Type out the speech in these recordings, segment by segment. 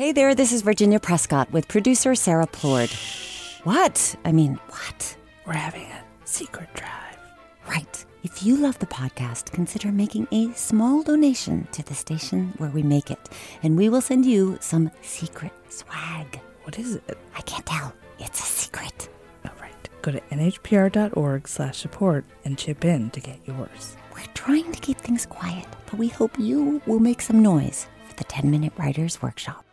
Hey there, this is Virginia Prescott with producer Sarah Plourde. What? I mean, what? We're having a secret drive. Right. If you love the podcast, consider making a small donation to the station where we make it, and we will send you some secret swag. What is it? I can't tell. It's a secret. All right. Go to nhpr.org slash support and chip in to get yours. We're trying to keep things quiet, but we hope you will make some noise for the 10 Minute Writers Workshop.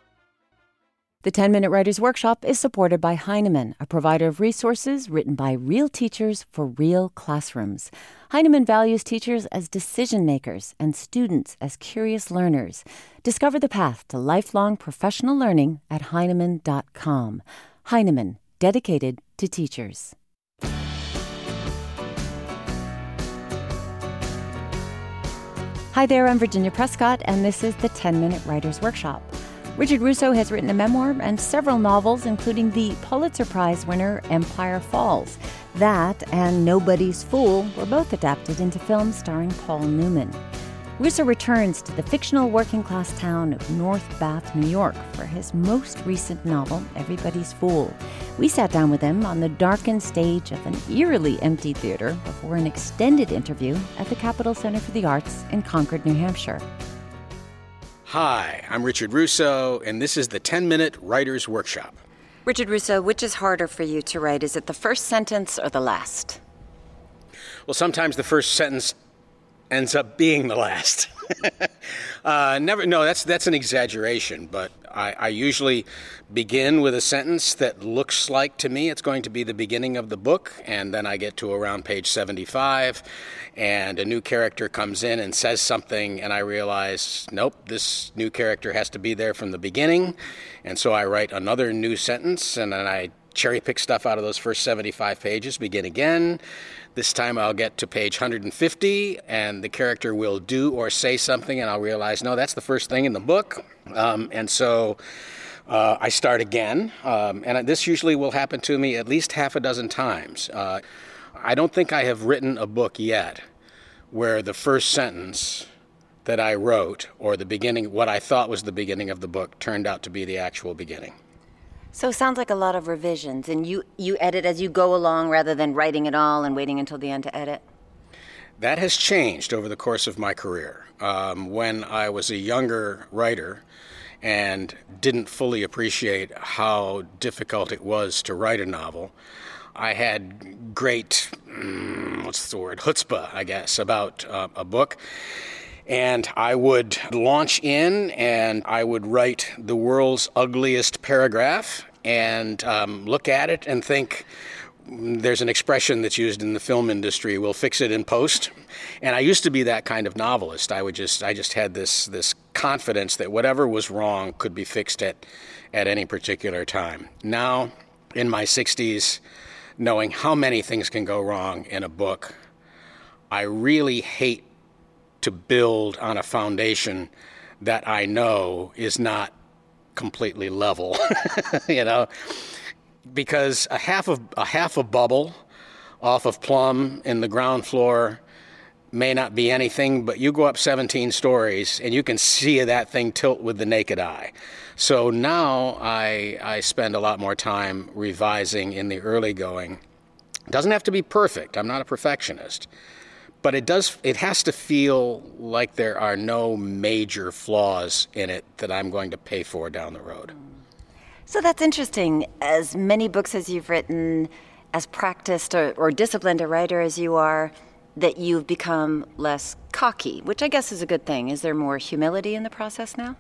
The 10 Minute Writers Workshop is supported by Heinemann, a provider of resources written by real teachers for real classrooms. Heinemann values teachers as decision makers and students as curious learners. Discover the path to lifelong professional learning at Heinemann.com. Heinemann, dedicated to teachers. Hi there, I'm Virginia Prescott, and this is the 10 Minute Writers Workshop. Richard Russo has written a memoir and several novels, including the Pulitzer Prize winner Empire Falls. That and Nobody's Fool were both adapted into films starring Paul Newman. Russo returns to the fictional working class town of North Bath, New York, for his most recent novel, Everybody's Fool. We sat down with him on the darkened stage of an eerily empty theater before an extended interview at the Capitol Center for the Arts in Concord, New Hampshire. Hi, I'm Richard Russo, and this is the 10 Minute Writer's Workshop. Richard Russo, which is harder for you to write? Is it the first sentence or the last? Well, sometimes the first sentence ends up being the last. uh, never, no, that's that's an exaggeration. But I, I, usually begin with a sentence that looks like to me it's going to be the beginning of the book, and then I get to around page 75, and a new character comes in and says something, and I realize, nope, this new character has to be there from the beginning, and so I write another new sentence, and then I cherry pick stuff out of those first 75 pages, begin again. This time I'll get to page 150, and the character will do or say something, and I'll realize, no, that's the first thing in the book. Um, and so uh, I start again, um, and this usually will happen to me at least half a dozen times. Uh, I don't think I have written a book yet where the first sentence that I wrote, or the beginning, what I thought was the beginning of the book, turned out to be the actual beginning. So it sounds like a lot of revisions, and you, you edit as you go along rather than writing it all and waiting until the end to edit? That has changed over the course of my career. Um, when I was a younger writer and didn't fully appreciate how difficult it was to write a novel, I had great, mm, what's the word, chutzpah, I guess, about uh, a book. And I would launch in and I would write the world's ugliest paragraph and um, look at it and think, there's an expression that's used in the film industry we'll fix it in post. And i used to be that kind of novelist. I would just i just had this this confidence that whatever was wrong could be fixed at at any particular time. Now in my 60s knowing how many things can go wrong in a book i really hate to build on a foundation that i know is not completely level, you know, because a half of a half a bubble off of plumb in the ground floor may not be anything, but you go up 17 stories and you can see that thing tilt with the naked eye. So now I I spend a lot more time revising in the early going. It doesn't have to be perfect. I'm not a perfectionist but it does it has to feel like there are no major flaws in it that I'm going to pay for down the road. So that's interesting. As many books as you've written, as practiced or, or disciplined a writer as you are, that you've become less cocky, which I guess is a good thing. Is there more humility in the process now?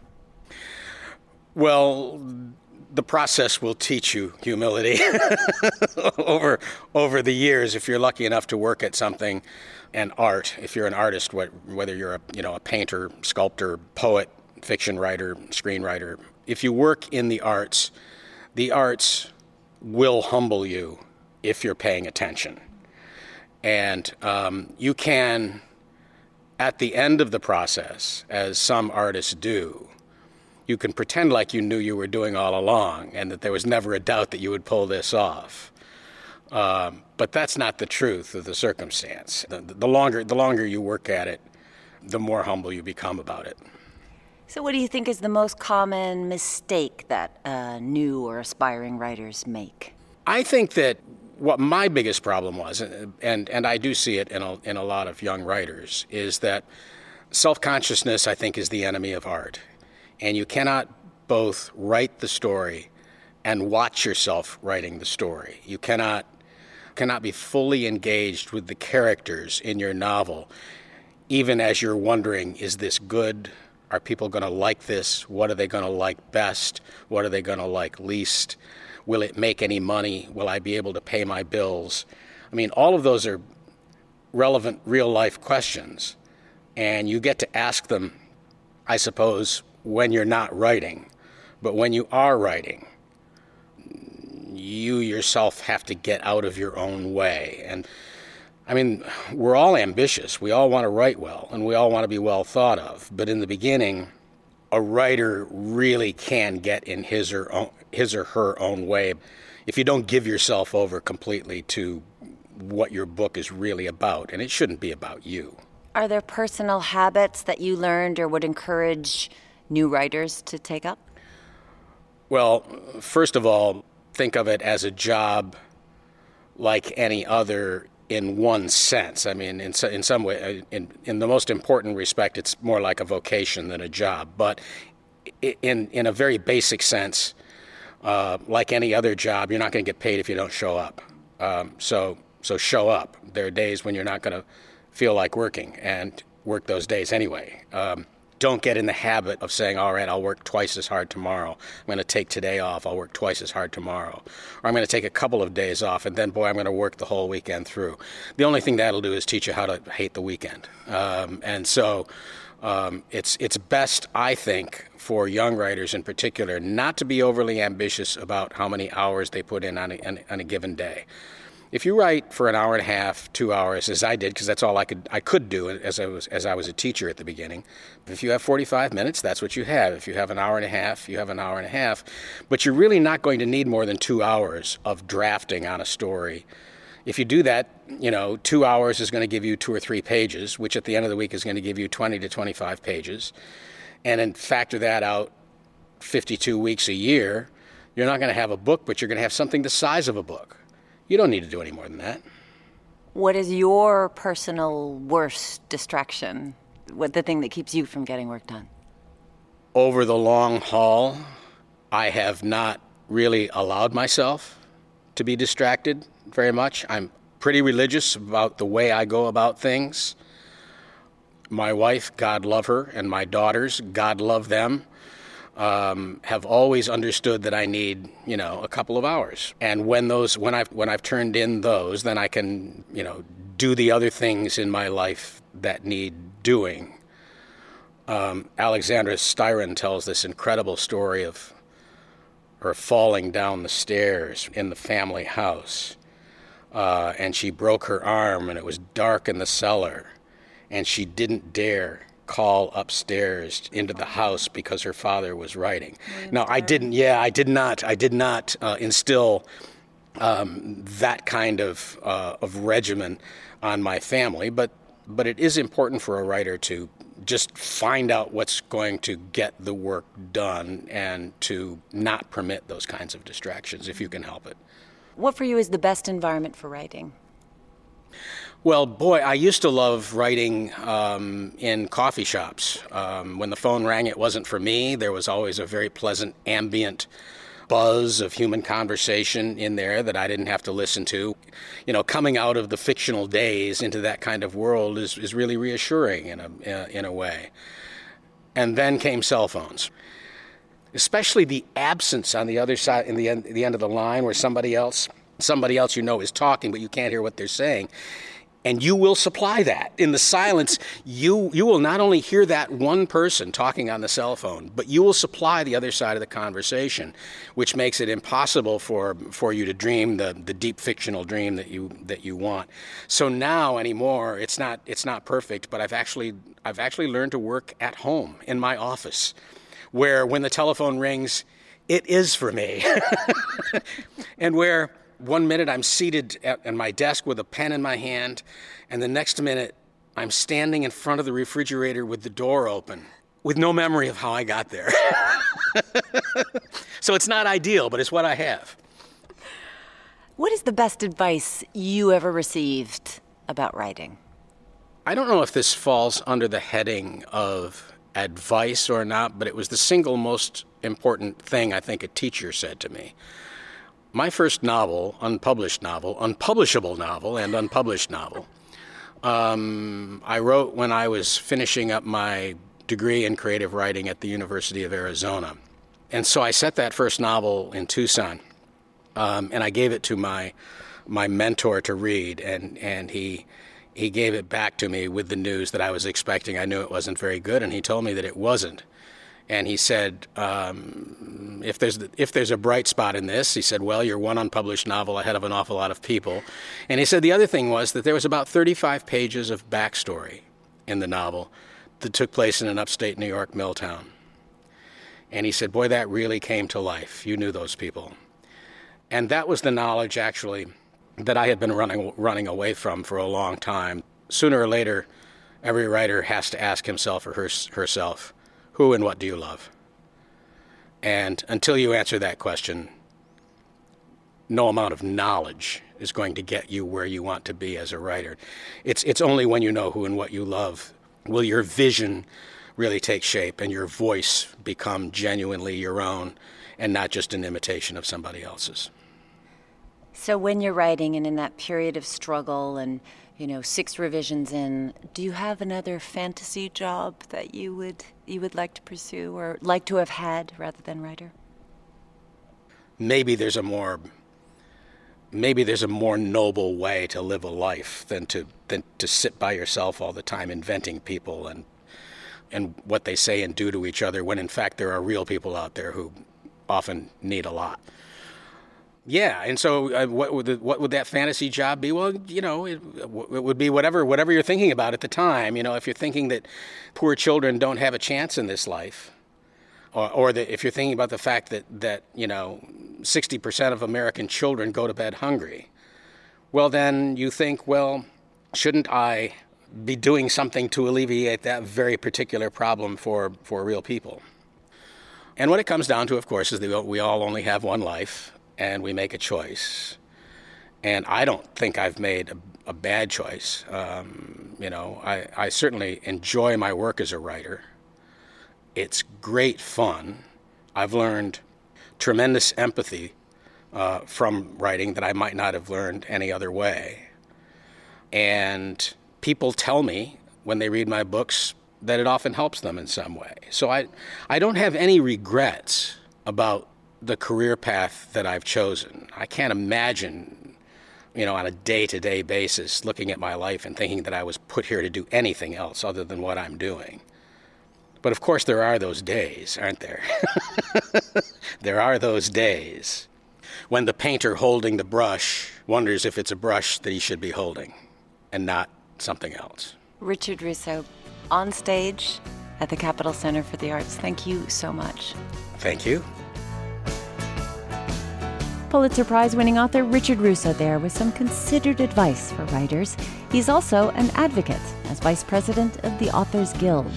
Well, the process will teach you humility over over the years if you're lucky enough to work at something and art. If you're an artist whether you're a you know a painter sculptor poet fiction writer screenwriter if you work in the arts the arts will humble you if you're paying attention. And um, you can at the end of the process as some artists do you can pretend like you knew you were doing all along and that there was never a doubt that you would pull this off. Um, but that's not the truth of the circumstance. The, the, longer, the longer you work at it, the more humble you become about it. So, what do you think is the most common mistake that uh, new or aspiring writers make? I think that what my biggest problem was, and, and I do see it in a, in a lot of young writers, is that self consciousness, I think, is the enemy of art. And you cannot both write the story and watch yourself writing the story. You cannot cannot be fully engaged with the characters in your novel, even as you're wondering, is this good? Are people going to like this? What are they going to like best? What are they going to like least? Will it make any money? Will I be able to pay my bills? I mean, all of those are relevant real life questions. And you get to ask them, I suppose, when you're not writing. But when you are writing, you yourself have to get out of your own way. And I mean, we're all ambitious. We all want to write well, and we all want to be well thought of. But in the beginning, a writer really can get in his or own, his or her own way if you don't give yourself over completely to what your book is really about, and it shouldn't be about you. Are there personal habits that you learned or would encourage new writers to take up? Well, first of all, think of it as a job like any other in one sense. I mean, in, in some way, uh, in, in the most important respect, it's more like a vocation than a job. But in, in a very basic sense, uh, like any other job, you're not going to get paid if you don't show up. Um, so, so show up. There are days when you're not going to feel like working and work those days anyway. Um, don't get in the habit of saying, all right, I'll work twice as hard tomorrow. I'm going to take today off. I'll work twice as hard tomorrow. Or I'm going to take a couple of days off, and then, boy, I'm going to work the whole weekend through. The only thing that'll do is teach you how to hate the weekend. Um, and so um, it's, it's best, I think, for young writers in particular, not to be overly ambitious about how many hours they put in on a, on a given day if you write for an hour and a half, two hours, as I did, because that's all I could I could do as I was as I was a teacher at the beginning. If you have 45 minutes, that's what you have. If you have an hour and a half, you have an hour and a half. But you're really not going to need more than two hours of drafting on a story. If you do that, you know, two hours is going to give you two or three pages, which at the end of the week is going to give you 20 to 25 pages. And then factor that out 52 weeks a year, you're not going to have a book, but you're going to have something the size of a book. You don't need to do any more than that. What is your personal worst distraction? What the thing that keeps you from getting work done? Over the long haul, I have not really allowed myself to be distracted very much. I'm pretty religious about the way I go about things. My wife, God love her, and my daughters, God love them um, have always understood that I need, you know, a couple of hours. And when those, when I've when I've turned in those, then I can, you know, do the other things in my life that need doing. Um, Alexandra Styron tells this incredible story of her falling down the stairs in the family house, uh, and she broke her arm, and it was dark in the cellar, and she didn't dare call upstairs into the house because her father was writing. Now, I didn't, yeah, I did not, I did not uh, instill um, that kind of, uh, of regimen on my family, but, but it is important for a writer to just find out what's going to get the work done and to not permit those kinds of distractions if you can help it. What for you is the best environment for writing? Well, boy, I used to love writing um, in coffee shops. Um, when the phone rang, it wasn't for me. There was always a very pleasant ambient buzz of human conversation in there that I didn't have to listen to. You know, coming out of the fictional days into that kind of world is, is really reassuring in a, in a way. And then came cell phones. Especially the absence on the other side, in the end, the end of the line, where somebody else, somebody else you know is talking, but you can't hear what they're saying and you will supply that. In the silence you you will not only hear that one person talking on the cell phone but you will supply the other side of the conversation which makes it impossible for for you to dream the the deep fictional dream that you that you want. So now anymore it's not it's not perfect but I've actually I've actually learned to work at home in my office where when the telephone rings it is for me. And where one minute I'm seated at, at my desk with a pen in my hand, and the next minute I'm standing in front of the refrigerator with the door open with no memory of how I got there. so it's not ideal, but it's what I have. What is the best advice you ever received about writing? I don't know if this falls under the heading of advice or not, but it was the single most important thing I think a teacher said to me. My first novel, unpublished novel, unpublishable novel, and unpublished novel, um, I wrote when I was finishing up my degree in creative writing at the University of Arizona. And so I set that first novel in Tucson, um, and I gave it to my my mentor to read, and and he he gave it back to me with the news that I was expecting. I knew it wasn't very good, and he told me that it wasn't. And he said, um, if there's if there's a bright spot in this, he said, well, you're one unpublished novel ahead of an awful lot of people. And he said the other thing was that there was about 35 pages of backstory in the novel that took place in an upstate New York mill town. And he said, boy, that really came to life. You knew those people. And that was the knowledge, actually, that I had been running running away from for a long time. Sooner or later, every writer has to ask himself or her, herself, who and what do you love? And until you answer that question, no amount of knowledge is going to get you where you want to be as a writer. It's it's only when you know who and what you love will your vision really take shape and your voice become genuinely your own and not just an imitation of somebody else's. So when you're writing and in that period of struggle and you know six revisions in, do you have another fantasy job that you would you would like to pursue or like to have had rather than writer? Maybe there's a more maybe there's a more noble way to live a life than to than to sit by yourself all the time inventing people and and what they say and do to each other when in fact there are real people out there who often need a lot. Yeah, and so uh, what would the, what would that fantasy job be? Well, you know, it, it, would be whatever whatever you're thinking about at the time. You know, if you're thinking that poor children don't have a chance in this life, or, or that if you're thinking about the fact that that you know 60% of American children go to bed hungry, well then you think, well, shouldn't I be doing something to alleviate that very particular problem for for real people? And what it comes down to, of course, is that we all only have one life and we make a choice. And I don't think I've made a, a bad choice. Um, you know, I, I certainly enjoy my work as a writer. It's great fun. I've learned tremendous empathy uh, from writing that I might not have learned any other way. And people tell me when they read my books that it often helps them in some way. So I, I don't have any regrets about the career path that I've chosen. I can't imagine, you know, on a day to day basis looking at my life and thinking that I was put here to do anything else other than what I'm doing. But of course, there are those days, aren't there? there are those days when the painter holding the brush wonders if it's a brush that he should be holding and not something else. Richard Russo, on stage at the Capitol Center for the Arts, thank you so much. Thank you. Pulitzer Prize winning author Richard Russo there with some considered advice for writers. He's also an advocate as vice president of the Authors Guild.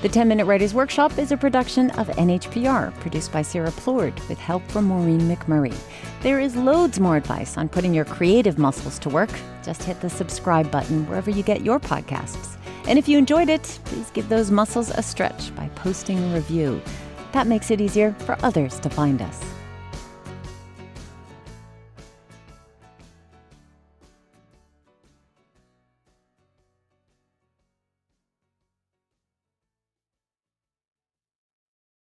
The 10 Minute Writers Workshop is a production of NHPR, produced by Sarah Plourde with help from Maureen McMurray. There is loads more advice on putting your creative muscles to work. Just hit the subscribe button wherever you get your podcasts. And if you enjoyed it, please give those muscles a stretch by posting a review. That makes it easier for others to find us.